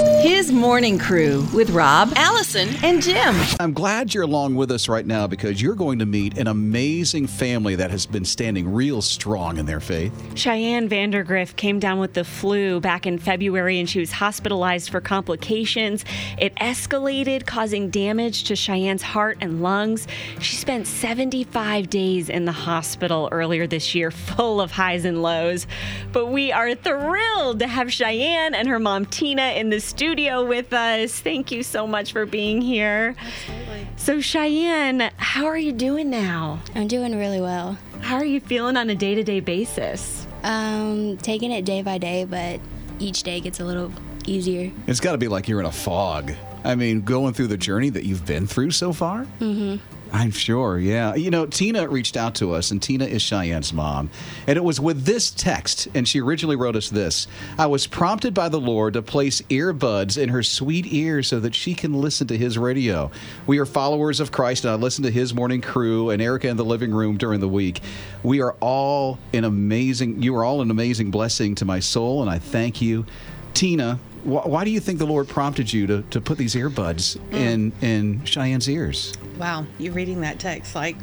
His morning crew with Rob, Allison, and Jim. I'm glad you're along with us right now because you're going to meet an amazing family that has been standing real strong in their faith. Cheyenne Vandergrift came down with the flu back in February and she was hospitalized for complications. It escalated, causing damage to Cheyenne's heart and lungs. She spent 75 days in the hospital earlier this year, full of highs and lows. But we are thrilled to have Cheyenne and her mom Tina in the studio with us. Thank you so much for being here. Absolutely. So, Cheyenne, how are you doing now? I'm doing really well. How are you feeling on a day to day basis? Um, taking it day by day, but each day gets a little easier. It's got to be like you're in a fog. I mean, going through the journey that you've been through so far? Mm-hmm. I'm sure, yeah. You know, Tina reached out to us, and Tina is Cheyenne's mom. And it was with this text, and she originally wrote us this I was prompted by the Lord to place earbuds in her sweet ears so that she can listen to his radio. We are followers of Christ, and I listen to his morning crew and Erica in the living room during the week. We are all an amazing, you are all an amazing blessing to my soul, and I thank you. Tina, wh- why do you think the Lord prompted you to, to put these earbuds in, in Cheyenne's ears? Wow, you reading that text like,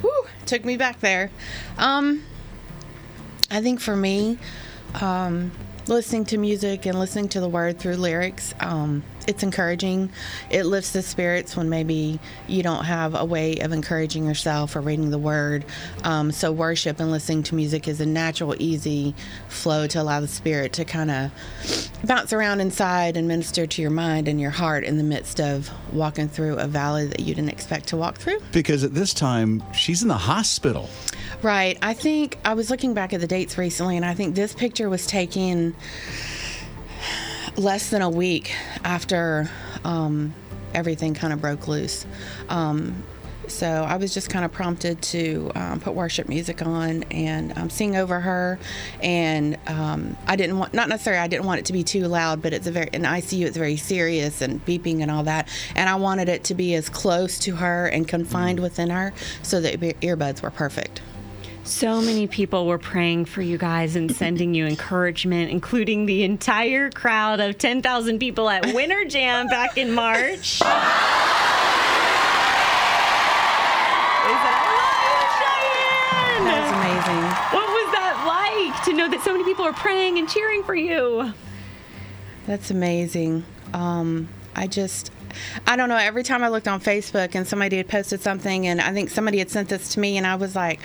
whew, took me back there. Um, I think for me, um, listening to music and listening to the word through lyrics, um, it's encouraging. It lifts the spirits when maybe you don't have a way of encouraging yourself or reading the word. Um, so worship and listening to music is a natural, easy flow to allow the spirit to kind of bounce around inside and minister to your mind and your heart in the midst of walking through a valley that you didn't expect to walk through. Because at this time, she's in the hospital. Right. I think I was looking back at the dates recently, and I think this picture was taken less than a week after um, everything kind of broke loose. Um, so I was just kind of prompted to um, put worship music on and um, sing over her. And um, I didn't want, not necessarily, I didn't want it to be too loud, but it's a very, in ICU, it's very serious and beeping and all that. And I wanted it to be as close to her and confined within her so that the earbuds were perfect. So many people were praying for you guys and sending you encouragement, including the entire crowd of 10,000 people at Winter Jam back in March. Is that right, Cheyenne? That was amazing. What was that like to know that so many people are praying and cheering for you? That's amazing. Um, I just, I don't know. Every time I looked on Facebook and somebody had posted something, and I think somebody had sent this to me, and I was like,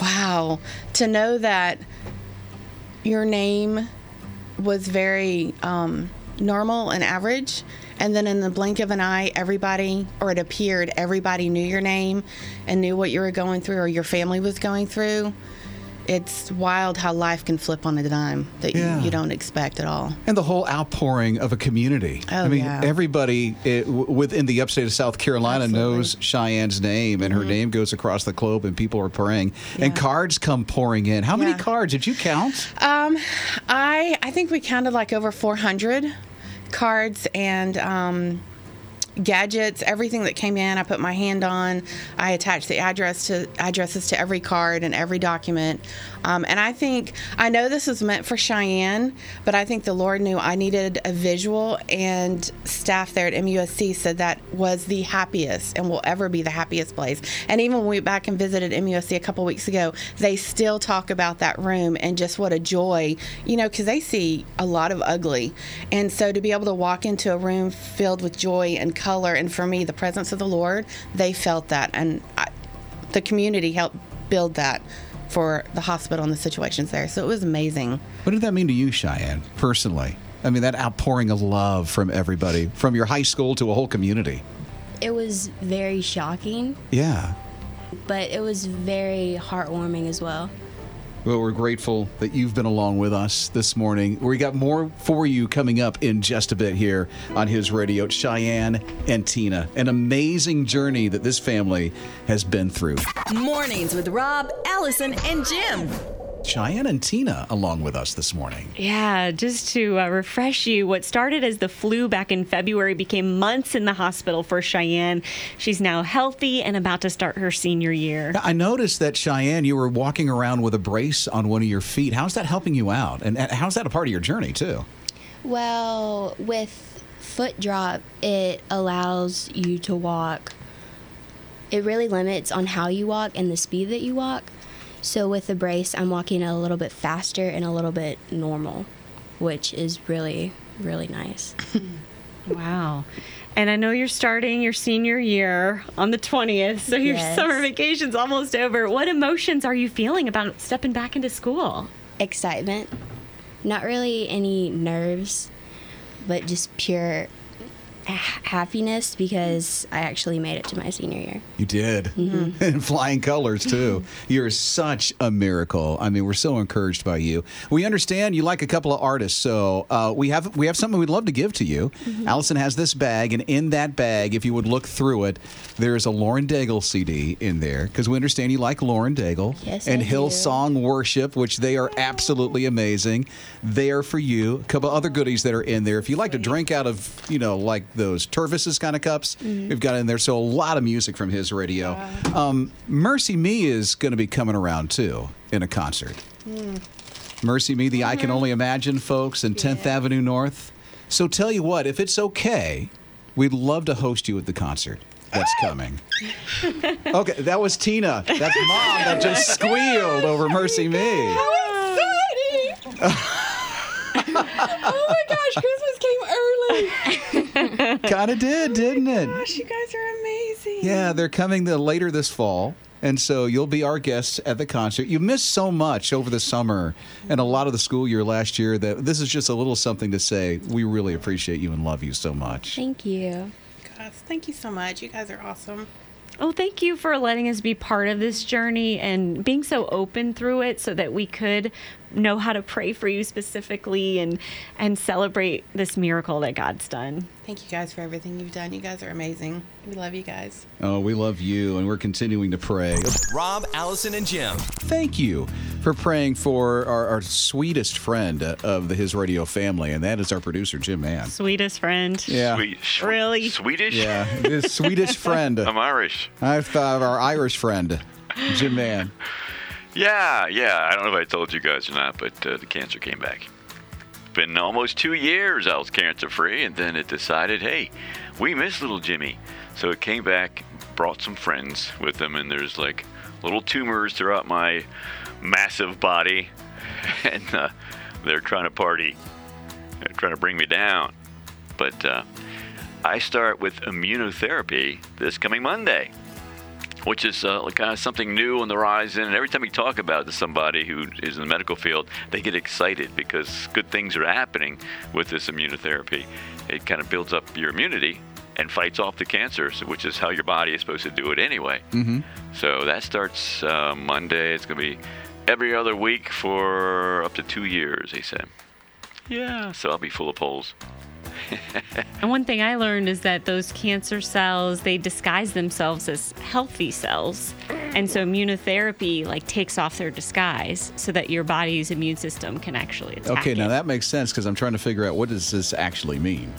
wow, to know that your name was very um, normal and average. And then in the blink of an eye, everybody, or it appeared, everybody knew your name and knew what you were going through or your family was going through. It's wild how life can flip on a dime that Yeah. you, you don't expect at all. And the whole outpouring of a community. Oh, I mean, yeah. everybody eh, w- within the upstate of South Carolina Absolutely. Mm-hmm. knows Cheyenne's name, and her name goes across the globe, and people are praying. And cards come pouring in. How many Yeah. cards did you count? Um, I I think we counted like over 400 cards and um, gadgets, everything that came in. I put my hand on. I attached the address to addresses to every card and every document. Um, and I think I know this was meant for Cheyenne, but I think the Lord knew I needed a visual, and staff there at MUSC said that was the happiest and will ever be the happiest place. And even when we went back and visited MUSC a couple weeks ago, they still talk about that room and just what a joy, you know, because they see a lot of ugly. And so to be able to walk into a room filled with joy and color, and for me, the presence of the Lord, they felt that. And I, the community helped build that for the hospital and the situations there. So it was amazing. What did that mean to you, Cheyenne, personally? I mean, that outpouring of love from everybody, from your high school to a whole community. It was very shocking, Yeah. but it was very heartwarming as well. Well, we're grateful that you've been along with us this morning. We got more for you coming up in just a bit here on his radio. Cheyenne and Tina, an amazing journey that this family has been through. Mornings with Rob, Allison, and Jim. Cheyenne and Tina along with us this morning. Yeah, just to uh, refresh you, what started as the flu back in February became months in the hospital for Cheyenne. She's now healthy and about to start her senior year. I noticed that Cheyenne, you were walking around with a brace on one of your feet. How's that helping you out? And and how's that a part of your journey too? Well, with foot drop, it allows you to walk. It really limits on how you walk and the speed that you walk. So with the brace, I'm walking a little bit faster and a little bit normal, which is really, really nice. Wow. And I know you're starting your senior year on the 20th, so your Yes. summer vacation's almost over. What emotions are you feeling about stepping back into school? Excitement, not really any nerves, but just pure ha- happiness because I actually made it to my senior year. You did. Mm-hmm. In flying colors, too. You're such a miracle. I mean, we're so encouraged by you. We understand you like a couple of artists, so uh, we have we have something we'd love to give to you. Mm-hmm. Allison has this bag, and in that bag, if you would look through it, there's a Lauren Daigle CD in there because we understand you like Lauren Daigle Yes, and I do. Hillsong Worship, which they are absolutely amazing. They are for you. A couple other goodies that are in there. If you like to drink out of, you know, like those Tervises kind of cups, Mm-hmm. we've got in there. So a lot of music from his radio. Um, Mercy Me is going to be coming around too in a concert. Mercy Me, the I Can Only Imagine folks in 10th Avenue North. So tell you what, if it's okay, we'd love to host you at the concert. That's coming. Okay, that was Tina. That's mom that just squealed over Mercy Me. How exciting! oh my gosh, Christmas came early. Kind of did, oh didn't it? Gosh, you guys are amazing. Yeah, they're coming the later this fall. And so you'll be our guests at the concert. You missed so much over the summer and a lot of the school year last year that this is just a little something to say. We really appreciate you and love you so much. Thank you. Gosh, thank you so much. You guys are awesome. Oh, thank you for letting us be part of this journey and being so open through it so that we could know how to pray for you specifically and and celebrate this miracle that God's done. Thank you guys for everything you've done. You guys are amazing. We love you guys. Oh, we love you and we're continuing to pray. Rob, Allison, and Jim. Thank you for praying for our, our sweetest friend of the His Radio family, and that is our producer, Jim Mann. Sweetest friend. Yeah. Sweet, swe- Really? Swedish? Yeah, his sweetest friend. I'm Irish. I thought our Irish friend, Jim Mann. Yeah, yeah. I don't know if I told you guys or not, but uh, the cancer came back. It's been almost two years I was cancer free, and then it decided, hey, we miss little Jimmy. So it came back, brought some friends with them, and there's like little tumors throughout my massive body, and uh, they're trying to party. They're trying to bring me down. But uh, I start with immunotherapy this coming Monday which is uh, kind of something new on the horizon. And every time you talk about it to somebody who is in the medical field, they get excited because good things are happening with this immunotherapy. It kind of builds up your immunity and fights off the cancers, which is how your body is supposed to do it anyway. Mm-hmm. So that starts uh, Monday. It's going to be every other week for up to two years, they said. Yeah, so I'll be full of poles. And one thing I learned is that those cancer cells, they disguise themselves as healthy cells. And so immunotherapy like takes off their disguise so that your body's immune system can actually attack Okay, it. now that makes sense because I'm trying to figure out what does this actually mean.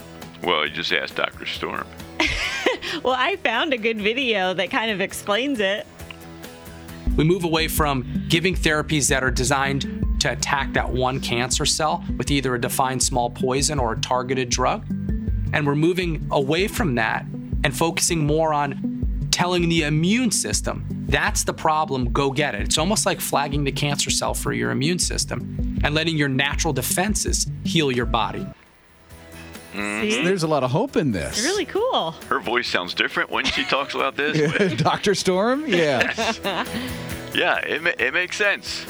Well, you just ask Dr. Storm. Well, I found a good video that kind of explains it. We move away from giving therapies that are designed to attack that one cancer cell with either a defined small poison or a targeted drug. And we're moving away from that and focusing more on telling the immune system that's the problem, go get it. It's almost like flagging the cancer cell for your immune system and letting your natural defenses heal your body. Mm-hmm. See? There's a lot of hope in this. really cool. Her voice sounds different when she talks about this. Dr. Storm? Yeah. Yeah, it, it makes sense.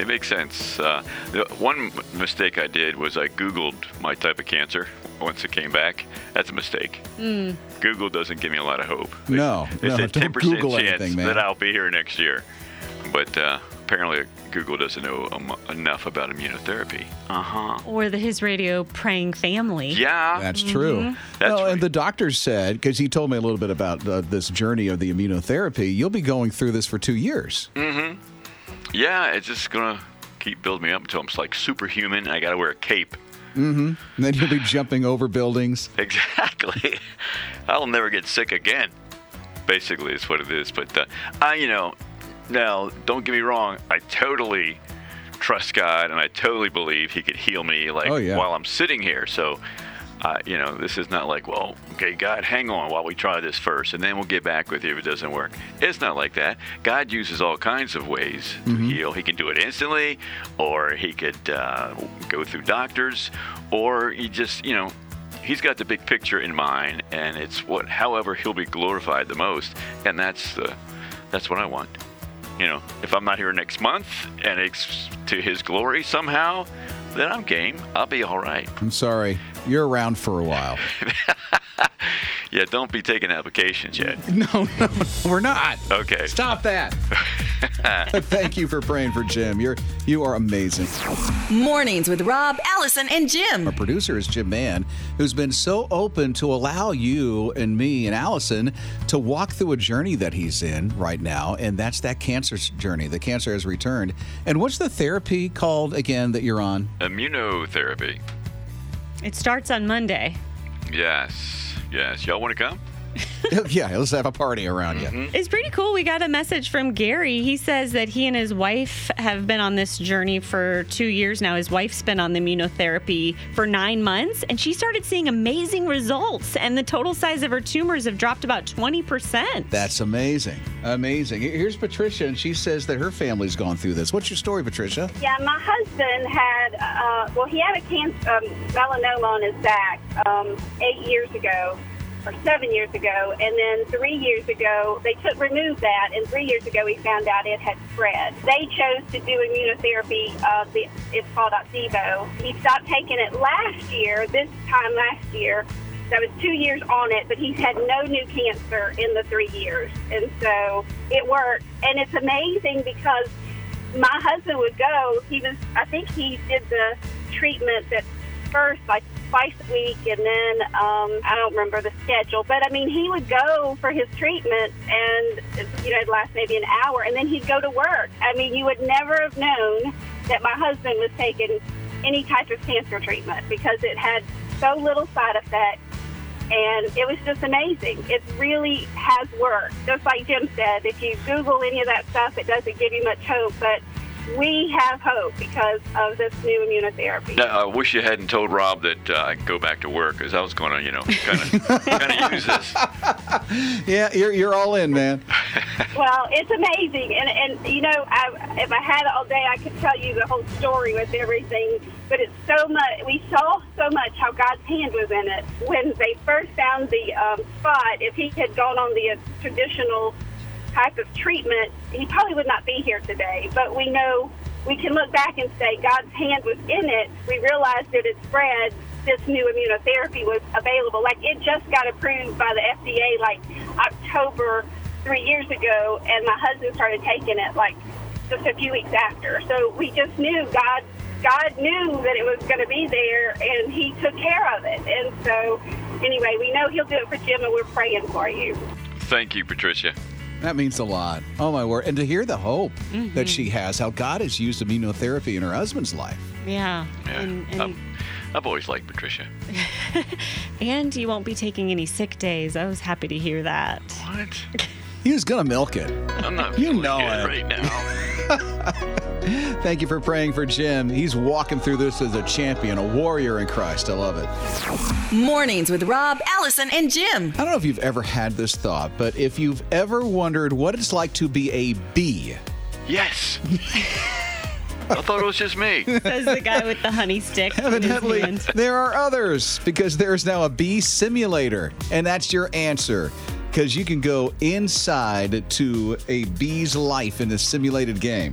It makes sense. Uh, the one mistake I did was I Googled my type of cancer once it came back. That's a mistake. Google doesn't give me a lot of hope. No, It's no, a don't 10% Google chance anything, man. that I'll be here next year. But uh, apparently, Google doesn't know um, enough about immunotherapy. Uh huh. Or the His Radio praying family. Yeah. That's true. That's well, and the doctor said, because he told me a little bit about uh, this journey of the immunotherapy, you'll be going through this for two years. Yeah, it's just going to keep building me up until I'm like superhuman. I got to wear a cape. Mm-hmm. And then you'll be jumping over buildings. Exactly. I'll never get sick again. Basically, is what it is. But uh, I, you know, now don't get me wrong. I totally trust God, and I totally believe He could heal me, like Oh, yeah. while I'm sitting here. So Uh, you know, this is not like, well, okay, God, hang on while we try this first, and then we'll get back with you if it doesn't work. It's not like that. God uses all kinds of ways to heal. He can do it instantly, or He could uh, go through doctors, or He just, you know, He's got the big picture in mind, and it's what, however, He'll be glorified the most, and that's the, that's what I want. You know, if I'm not here next month, and it's to His glory somehow, then I'm game. I'll be all right. I'm sorry. You're around for a while. Yeah, don't be taking applications yet. No, no, we're not. Okay. Stop that. Thank you for praying for Jim. You're you are amazing. Mornings with Rob, Allison, and Jim. Our producer is Jim Mann, who's been so open to allow you and me and Allison to walk through a journey that he's in right now, and that's that cancer journey. The cancer has returned. And what's the therapy called again that you're on? Immunotherapy. It starts on Monday. Yes. Yes. Y'all want to come? yeah, let's have a party around you. It's pretty cool. We got a message from Gary. He says that he and his wife have been on this journey for two years now. His wife's been on the immunotherapy for nine months, and she started seeing amazing results. And the total size of her tumors have dropped about 20%. That's amazing. Amazing. Here's Patricia, and she says that her family's gone through this. What's your story, Patricia? Yeah, my husband had, uh, well, he had a cancer, um, melanoma on his back um, eight years ago, or seven years ago, and then three years ago they took removed that, and three years ago we found out it had spread. They chose to do immunotherapy. Uh, the, it's called Opdivo. He stopped taking it last year. This time last year. That was two years on it, but he's had no new cancer in the three years. And so it worked. And it's amazing because my husband would go. He was, I think he did the treatment at first, like twice a week, and then um, I don't remember the schedule. But I mean, he would go for his treatment, and you know, it'd last maybe an hour, and then he'd go to work. I mean, you would never have known that my husband was taking any type of cancer treatment because it had so little side effects and it was just amazing. It really has worked. Just like Jim said, if you Google any of that stuff, it doesn't give you much hope, but we have hope because of this new immunotherapy. No, I wish you hadn't told Rob that uh, I can go back to work because I was going to, you know, kind of kind of use this. Yeah, you're, you're all in, man. Well, it's amazing, and and you know, I, if I had it all day, I could tell you the whole story with everything. But it's so much. We saw so much how God's hand was in it when they first found the um, spot. If he had gone on the uh, traditional type of treatment, he probably would not be here today. But we know we can look back and say God's hand was in it. We realized that it spread. This new immunotherapy was available. Like it just got approved by the FDA like October three years ago, and my husband started taking it like just a few weeks after. So we just knew God. God knew that it was going to be there, and He took care of it. And so, anyway, we know He'll do it for Jim, and we're praying for you. Thank you, Patricia. That means a lot. Oh my word! And to hear the hope that mm-hmm. she has, how God has used immunotherapy in her husband's life. Yeah. Yeah, And, and, I've, I've always liked Patricia. and you won't be taking any sick days. I was happy to hear that. What? He was gonna milk it. I'm not You know it. right now. Thank you for praying for Jim. He's walking through this as a champion, a warrior in Christ. I love it. Mornings with Rob, Allison, and Jim. I don't know if you've ever had this thought, but if you've ever wondered what it's like to be a bee, Yes. I thought it was just me. Says the guy with the honey stick. in his evidently hand. there are others because there's now a bee simulator, and that's your answer. Because you can go inside to a bee's life in this simulated game.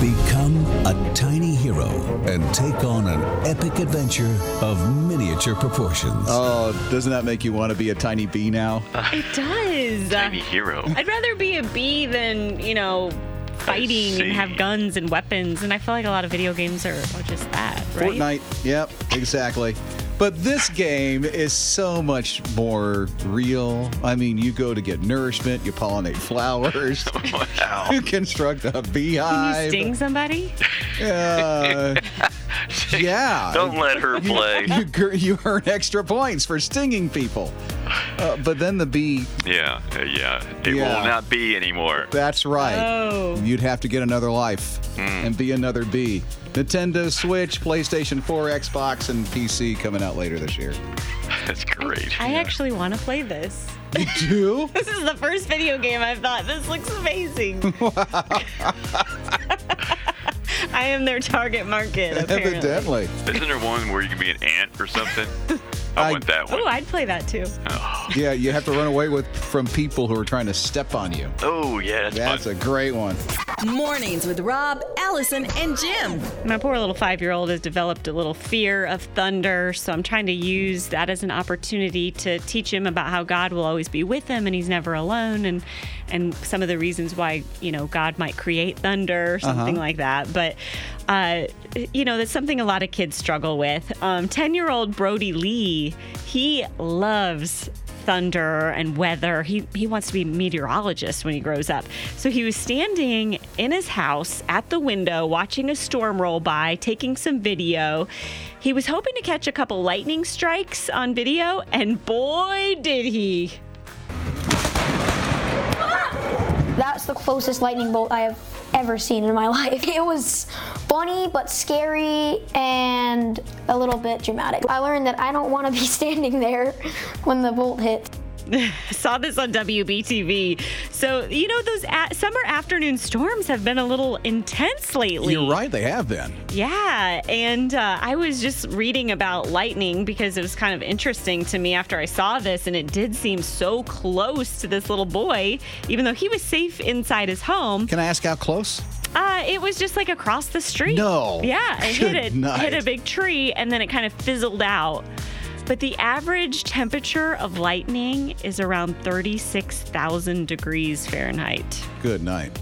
Become a tiny hero and take on an epic adventure of miniature proportions. Oh, doesn't that make you want to be a tiny bee now? It does. Tiny hero. I'd rather be a bee than, you know, fighting and have guns and weapons. And I feel like a lot of video games are, are just that, right? Fortnite. Yep, exactly. But this game is so much more real. I mean, you go to get nourishment, you pollinate flowers, Wow. you construct a beehive. Can you sting somebody? Uh, Yeah. Don't let her play. You, gr- you earn extra points for stinging people. Uh, but then the bee, Yeah, uh, yeah. It Yeah. will not be anymore. that's right. Oh. You'd have to get another life and be another bee. Nintendo Switch, PlayStation 4, Xbox, and PC coming out later this year. That's great. I actually want to play this. You do? This is the first video game I've thought this looks amazing. I am their target market. Apparently. Evidently. Isn't there one where you can be an ant or something? I, I- want that one. Oh, I'd play that too. Oh, Yeah, you have to run away with from people who are trying to step on you. Oh, yeah, that's, That's fun. a great one. Mornings with Rob, Allison, and Jim. My poor little five year old has developed a little fear of thunder, so I'm trying to use that as an opportunity to teach him about how God will always be with him and he's never alone and and some of the reasons why, you know, God might create thunder or something like that. But uh, you know, that's something a lot of kids struggle with. Um, 10 year old Brody Lee, he loves thunder and weather. He he wants to be a meteorologist when he grows up. So he was standing in his house at the window watching a storm roll by, taking some video. He was hoping to catch a couple lightning strikes on video, and boy did he. That's the closest lightning bolt I have ever seen in my life. It was funny but scary and a little bit dramatic. I learned that I don't want to be standing there when the bolt hits. Saw this on WBTV. So, you know, those a- summer afternoon storms have been a little intense lately. You're right, they have been. Yeah, and uh, I was just reading about lightning because it was kind of interesting to me after I saw this, and it did seem so close to this little boy, even though he was safe inside his home. Can I ask how close? Uh, it was just like across the street. No. Yeah, it Good hit a, night. hit a big tree, and then it kind of fizzled out. But the average temperature of lightning is around 36,000 degrees Fahrenheit. Good night.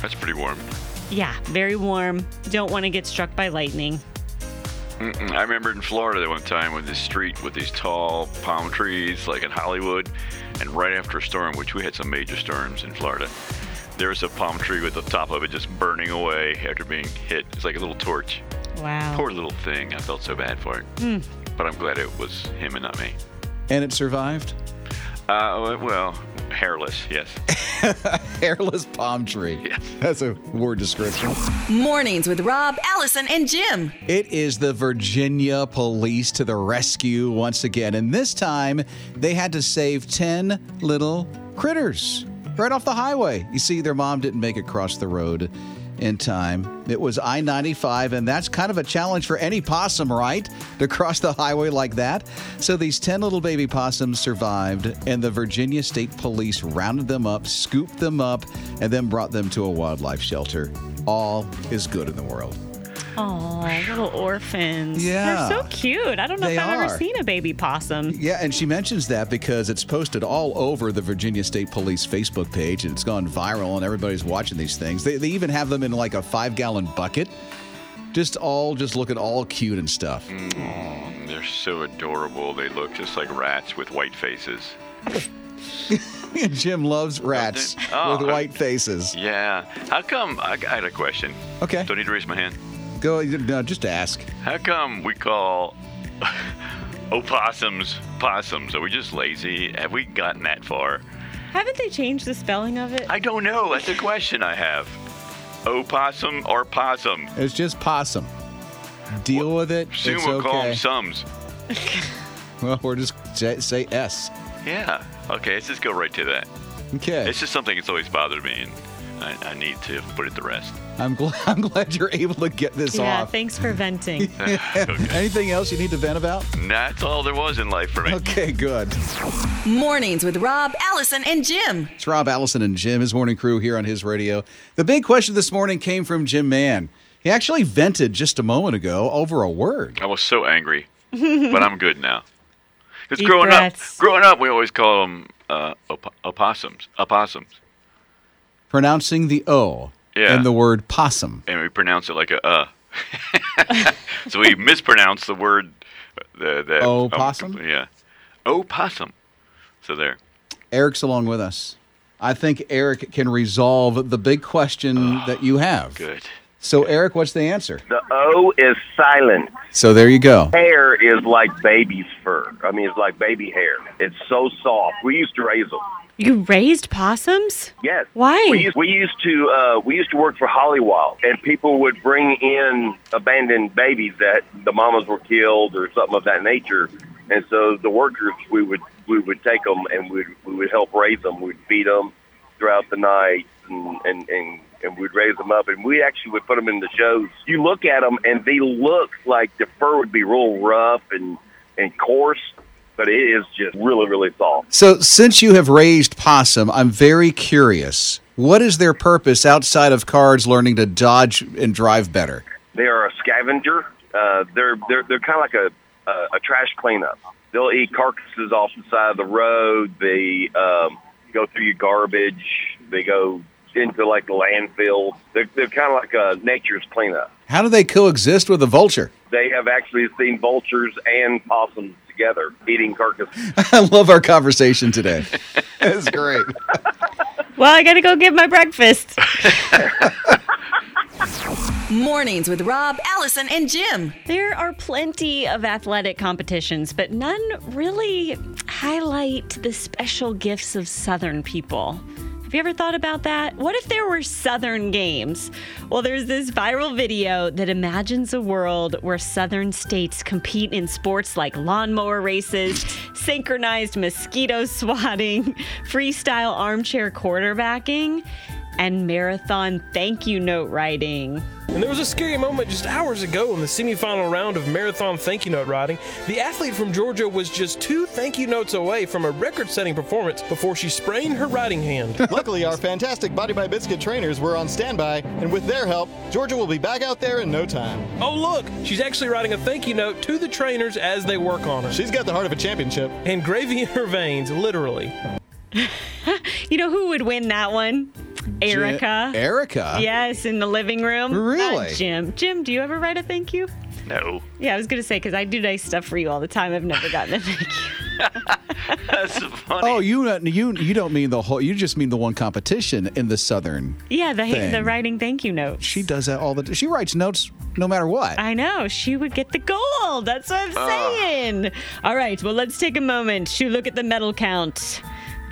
That's pretty warm. Yeah, very warm. Don't want to get struck by lightning. Mm-mm. I remember in Florida that one time with this street with these tall palm trees, like in Hollywood, and right after a storm, which we had some major storms in Florida, there was a palm tree with the top of it just burning away after being hit. It's like a little torch. Wow. Poor little thing. I felt so bad for it. But I'm glad it was him and not me. And it survived? Uh, well, hairless, yes. Hairless palm tree. Yes. That's a word description. Mornings with Rob, Allison, and Jim. It is the Virginia police to the rescue once again. And this time, they had to save 10 little critters right off the highway. You see, their mom didn't make it across the road in time. It was I 95, and that's kind of a challenge for any possum, right? To cross the highway like that. So these 10 little baby possums survived, and the Virginia State Police rounded them up, scooped them up, and then brought them to a wildlife shelter. All is good in the world. Oh, little orphans. Yeah. They're so cute. I don't know They if I've are. ever seen a baby possum. Yeah, and she mentions that because it's posted all over the Virginia State Police Facebook page and it's gone viral and everybody's watching these things. They, they even have them in like a five gallon bucket. Just all, just looking all cute and stuff. Mm, they're so adorable. They look just like rats with white faces. Jim loves rats Oh, with white faces. Yeah. How come? I, I had a question. Okay. Do I need to raise my hand? Go, no, just ask. How come we call opossums possums? Are we just lazy? Have we gotten that far? Haven't they changed the spelling of it? I don't know. That's a question I have. Opossum or possum? It's just possum. Deal with it. Soon it's we'll call them sums. Well, we're just say, say S. Yeah. Okay, let's just go right to that. Okay. It's just something that's always bothered me, and I, I need to put it to rest. I'm glad. I'm glad you're able to get this off. yeah, off. thanks for venting. Anything else you need to vent about? That's all there was in life for me. Okay, good. Mornings with Rob, Allison, and Jim. It's Rob Allison and Jim, his morning crew here on his radio. The big question this morning came from Jim Mann. He actually vented just a moment ago over a word. I was so angry, but I'm good now. Because growing breaths. up, growing up, we always call them uh, op- opossums, opossums, Pronouncing the O Yeah. in the word possum. and we pronounce it like a uh. so we mispronounce the word. The, the Opossum? yeah, possum. So there. Eric's along with us. I think Eric can resolve the big question that you have. Good. So, Eric, what's the answer? The O is silent. So there you go. Hair is like baby's fur. I mean, it's like baby hair. It's so soft. We used to raise them. You raised possums? Yes. Why? We used, we used to uh, we used to work for Hollywild, and people would bring in abandoned babies that the mamas were killed or something of that nature, and so the workers we would we would take them and we we would help raise them. We'd feed them throughout the night and and and. And we'd raise them up, and we actually would put them in the shows. You look at them, and they look like the fur would be real rough and and coarse, but it is just really, really soft. So, since you have raised possum, I'm very curious. What is their purpose outside of cards learning to dodge and drive better? They are a scavenger. Uh, they're they're they're kind of like a, a a trash cleanup. They'll eat carcasses off the side of the road. They um, go through your garbage. They go into like the landfill. They're, they're kind of like a nature's cleanup. How do they coexist with a vulture? They have actually seen vultures and possums together eating carcasses. I love our conversation today. It's great. Well, I gotta go get my breakfast. Mornings with Rob, Allison, and Jim. There are plenty of athletic competitions, but none really highlight the special gifts of Southern people. Have you ever thought about that? What if there were Southern games? Well, there's this viral video that imagines a world where Southern states compete in sports like lawnmower races, synchronized mosquito swatting, freestyle armchair quarterbacking, and marathon thank you note writing. And there was a scary moment just hours ago in the semifinal round of marathon thank you note writing. The athlete from Georgia was just two thank you notes away from a record setting performance before she sprained her writing hand. Luckily, our fantastic Body by Biscuit trainers were on standby, and with their help, Georgia will be back out there in no time. Oh, look, she's actually writing a thank you note to the trainers as they work on her. She's got the heart of a championship. And gravy in her veins, literally. You know who would win that one? Erica. Erica? Yes, in the living room. Really? Not Jim. Jim, do you ever write a thank you? No. Yeah, I was gonna say because I do nice stuff for you all the time. I've never gotten a thank you. That's funny. Oh, you uh, you you don't mean the whole. You just mean the one competition in the Southern. Yeah, the Thing. the writing thank you notes. She does that all the. She writes notes no matter what. I know she would get the gold. That's what I'm saying. All right, well let's take a moment to look at the medal count.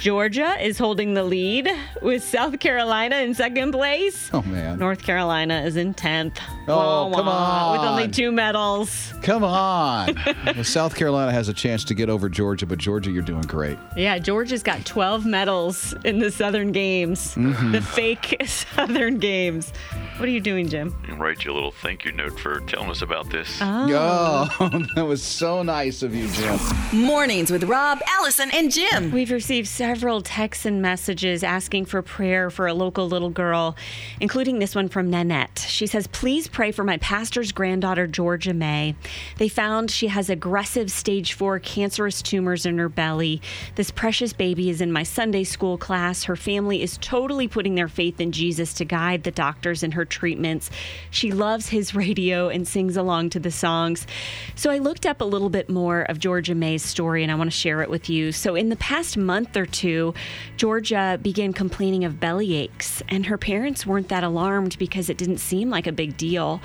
Georgia is holding the lead with South Carolina in second place. Oh man. North Carolina is in 10th. Oh, Wah, come wah, With only two medals. Come on. well, South Carolina has a chance to get over Georgia, but Georgia, you're doing great. Yeah, Georgia's got 12 medals in the Southern Games, Mhm. the fake Southern Games. What are you doing, Jim? And write you a little thank you note for telling us about this. Oh. Oh, that was so nice of you, Jim. Mornings with Rob, Allison, and Jim. We've received several texts and messages asking for prayer for a local little girl, including this one from Nanette. She says, Please pray for my pastor's granddaughter, Georgia May. They found she has aggressive stage four cancerous tumors in her belly. This precious baby is in my Sunday school class. Her family is totally putting their faith in Jesus to guide the doctors in her treatments. She loves his radio and sings along to the songs. So I looked up a little bit more of Georgia May's story and I want to share it with you. So in the past month or two, Georgia began complaining of belly aches, and her parents weren't that alarmed because it didn't seem like a big deal.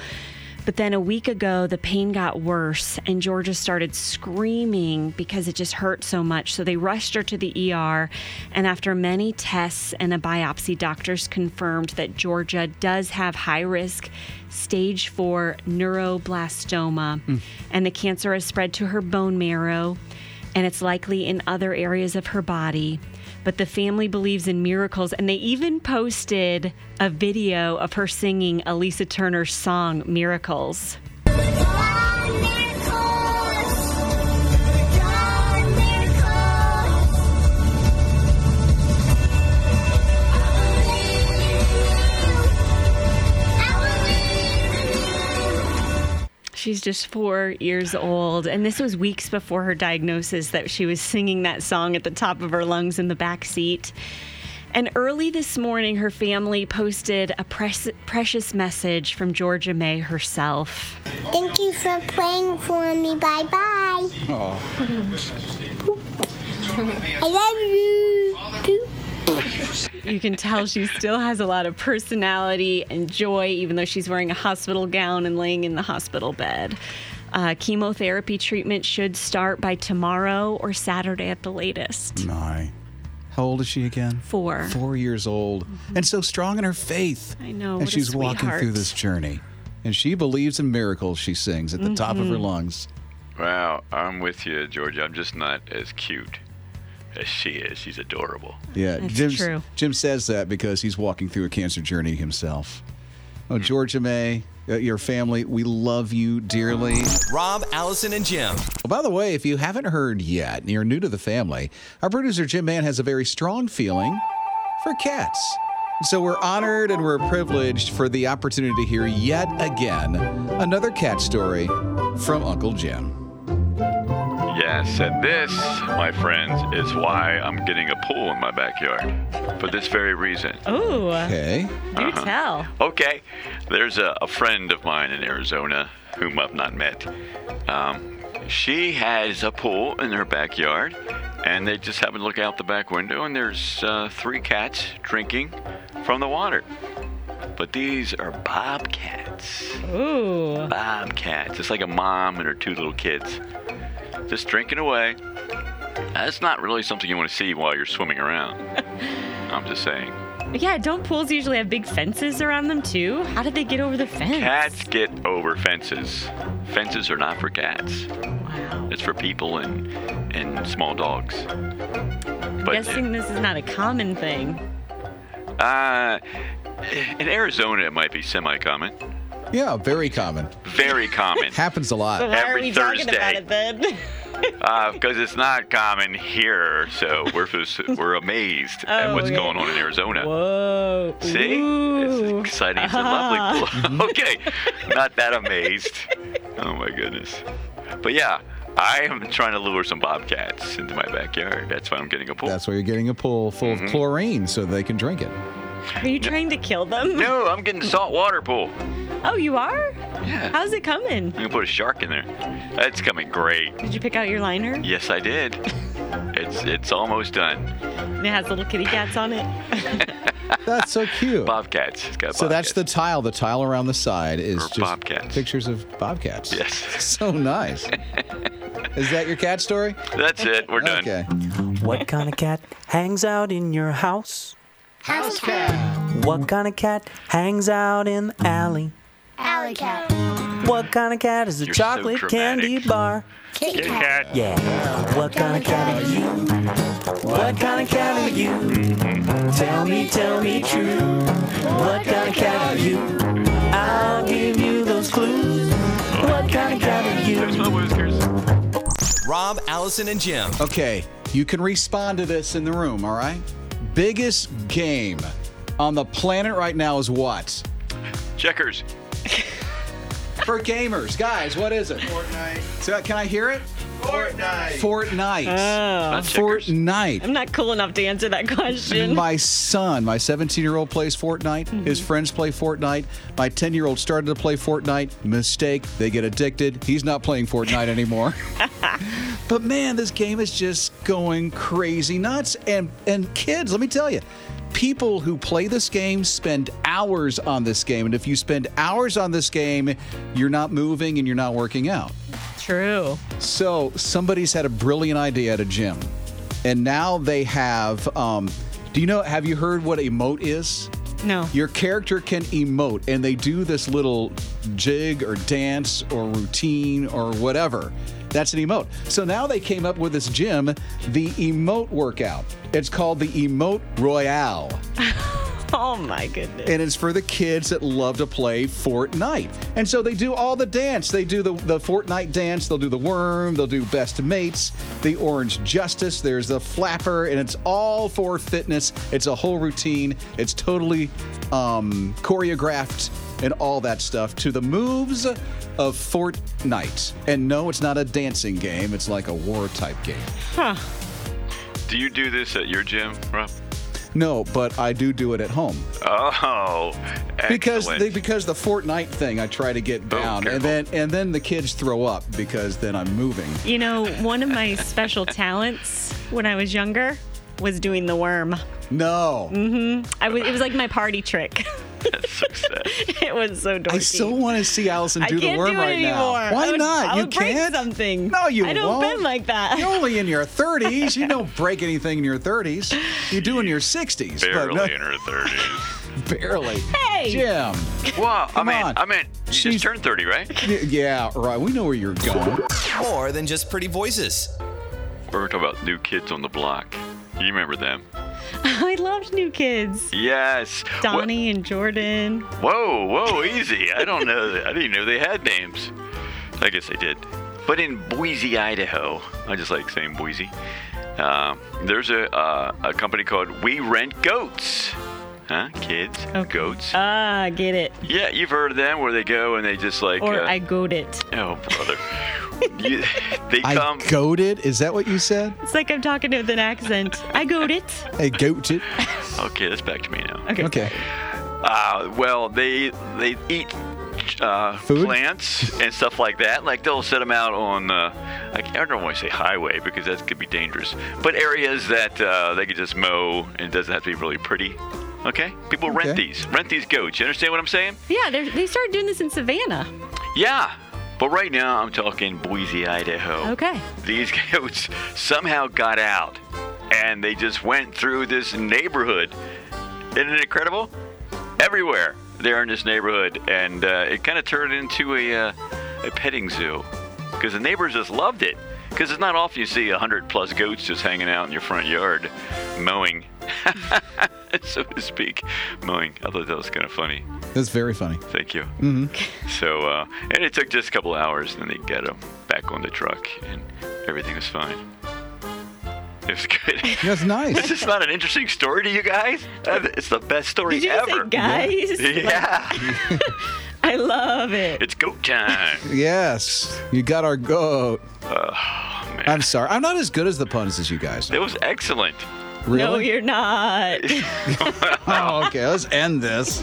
But then a week ago, the pain got worse, and Georgia started screaming because it just hurt so much. So they rushed her to the ER, and after many tests and a biopsy, doctors confirmed that Georgia does have high risk stage four neuroblastoma, and the cancer has spread to her bone marrow, and it's likely in other areas of her body. But the family believes in miracles, and they even posted a video of her singing Elisa Turner's song, Miracles. She's just four years old, and this was weeks before her diagnosis that she was singing that song at the top of her lungs in the back seat. And early this morning, her family posted a pres- precious message from Georgia May herself. Thank you for playing for me. Bye bye. I love you. You can tell she still has a lot of personality and joy, even though she's wearing a hospital gown and laying in the hospital bed. Uh, chemotherapy treatment should start by tomorrow or Saturday at the latest. My. How old is she again? Four. Four years old. And so strong in her faith. I know. And she's walking through this journey. And she believes in miracles, she sings at the top of her Mhm. lungs. Wow, I'm with you, Georgia. I'm just not as cute as she is. She's adorable. Yeah, That's Jim's- true. Jim says that because he's walking through a cancer journey himself. Oh, Georgia May, uh, your family, we love you dearly. Rob, Allison, and Jim. Well, by the way, if you haven't heard yet and you're new to the family, our producer Jim Mann has a very strong feeling for cats. So we're honored and we're privileged for the opportunity to hear yet again another cat story from Uncle Jim. Yes, and this, my friends, is why I'm getting a pool in my backyard. For this very reason. Ooh. Okay. Do Uh-huh. tell. Okay, there's a, a friend of mine in Arizona whom I've not met. Um, she has a pool in her backyard, and they just happen to look out the back window, and there's uh, three cats drinking from the water. But these are bobcats. Ooh. Bobcats. It's like a mom and her two little kids just drinking away. That's not really something you want to see while you're swimming around. I'm just saying. Yeah, don't pools usually have big fences around them too? How did they get over the fence? Cats get over fences. Fences are not for cats. Wow. It's for people and and small dogs. I'm But guessing this is not a common thing. uh, in Arizona, it might be semi-common. Yeah, very common. Very common. Happens a lot. So why are Every we talking about Thursday. it then? Uh, because it's not common here, so we're just- we're amazed at Oh, what's okay. going on in Arizona. Whoa. See? Ooh. It's exciting. It's a uh-huh. lovely pool. okay. Not that amazed. Oh my goodness. But yeah, I am trying to lure some bobcats into my backyard. That's why I'm getting a pool. That's why you're getting a pool full Mm-hmm. of chlorine so they can drink it. Are you trying to kill them? No, I'm getting a salt water pool. Oh, you are? Yeah. How's it coming? You can put a shark in there. That's coming great. Did you pick out your liner? Yes, I did. It's it's almost done. It has little kitty cats on it. That's so cute. Bobcats. It's got So that's the tile. The tile around the side is Or just bobcats. pictures of bobcats. Yes. So nice. is that your cat story? That's it. We're done. Okay. What kind of cat hangs out in your house? House cat. What kind of cat hangs out in the alley? Alley cat. What kind of cat is a You're so chocolate candy dramatic. bar? Kitty cat. Yeah. What kind of cat are you? What kind of cat are you? Tell me, tell me true. What kind of cat are you? I'll give you those clues. What kind of cat are you? There's my whiskers. Rob, Allison, and Jim. Okay, you can respond to this in the room, all right? Biggest game on the planet right now is what? Checkers. For gamers, guys, what is it? Fortnite. So, can I hear it? Fortnite. Fortnite. Oh. Fortnite. I'm not cool enough to answer that question. My son, my 17 year old, plays Fortnite. Mm-hmm. His friends play Fortnite. My 10 year old started to play Fortnite. Mistake. They get addicted. He's not playing Fortnite anymore. but man, this game is just going crazy nuts. And and kids, let me tell you, people who play this game spend hours on this game. And if you spend hours on this game, you're not moving and you're not working out. True. So somebody's had a brilliant idea at a gym, and now they have. Um, do you know? Have you heard what emote is? No. Your character can emote, and they do this little jig or dance or routine or whatever. That's an emote. So now they came up with this gym, the emote workout. It's called the Emote Royale. Oh my goodness. and it's for the kids that love to play Fortnite. And so they do all the dance. They do the, the Fortnite dance, they'll do the worm, they'll do best mates, the orange justice, there's the flapper, and it's all for fitness. It's a whole routine. It's totally um, choreographed and all that stuff to the moves of Fortnite. And no, it's not a dancing game, it's like a war type game. Huh. Do you do this at your gym, Rob? No, but I do do it at home. Oh, because excellent. the, because the Fortnite thing I try to get down, and then and then the kids throw up because then I'm moving. You know, one of my special talents when I was younger was doing the worm. No. Mm-hmm. I was. It was like my party trick. Success. it was so dorky. I still want to see Allison do the worm do it right now. Why would- not? I you can't. something. No, you won't. I don't won't. bend like that. You're only in your 30s. You don't break anything in your 30s. You do in your 60s. Barely but in her 30s. barely. Hey, Jim. Well, I Come mean, on. I mean, you just turned 30, right? Yeah, right. We know where you're going. More than just pretty voices. We're talking about new kids on the block. You remember them? I loved New Kids. Yes. Donnie and Jordan. Whoa, whoa, easy. I don't know. That. I didn't know they had names. I guess they did. But in Boise, Idaho, I just like saying Boise. Um, there's a uh, a company called We Rent Goats. Huh? Kids, goats. Ah, get it. Yeah, you've heard of them where they go and they just like. Or uh, I goat it. Oh, brother. you, they I come. goaded. Is that what you said? It's like I'm talking with an accent. I goat it. Hey, goated. It. Okay, that's back to me now. Okay. Okay. Uh, well, they they eat uh, Food? plants and stuff like that. Like they'll set them out on uh, I can't- I don't want to say highway because that could be dangerous, but areas that uh, they could just mow and it doesn't have to be really pretty. Okay, people rent these, rent these goats. You understand what I'm saying? Yeah, they're- started doing this in Savannah. Yeah, but right now I'm talking Boise, Idaho. Okay. These goats somehow got out and they just went through this neighborhood. Isn't it incredible? Everywhere there in this neighborhood, and uh, it kind of turned into a, uh, a petting zoo because the neighbors just loved it. Because it's not often you see a hundred plus goats just hanging out in your front yard, mowing, so to speak, mowing. I thought that was kind of funny. That's very funny. Thank you. hmm So, uh, and it took just a couple hours, and then they got them back on the truck, and everything was fine. It was good. That's nice. this Is this not an interesting story to you guys? Uh, It's the best story Did you just say ever. guys? Yeah. I love it. it's goat time. Yes, you got our goat. Oh, I'm sorry. I'm not as good as the puns as you guys. It was excellent. Really? No, you're not. oh, okay. Let's end this.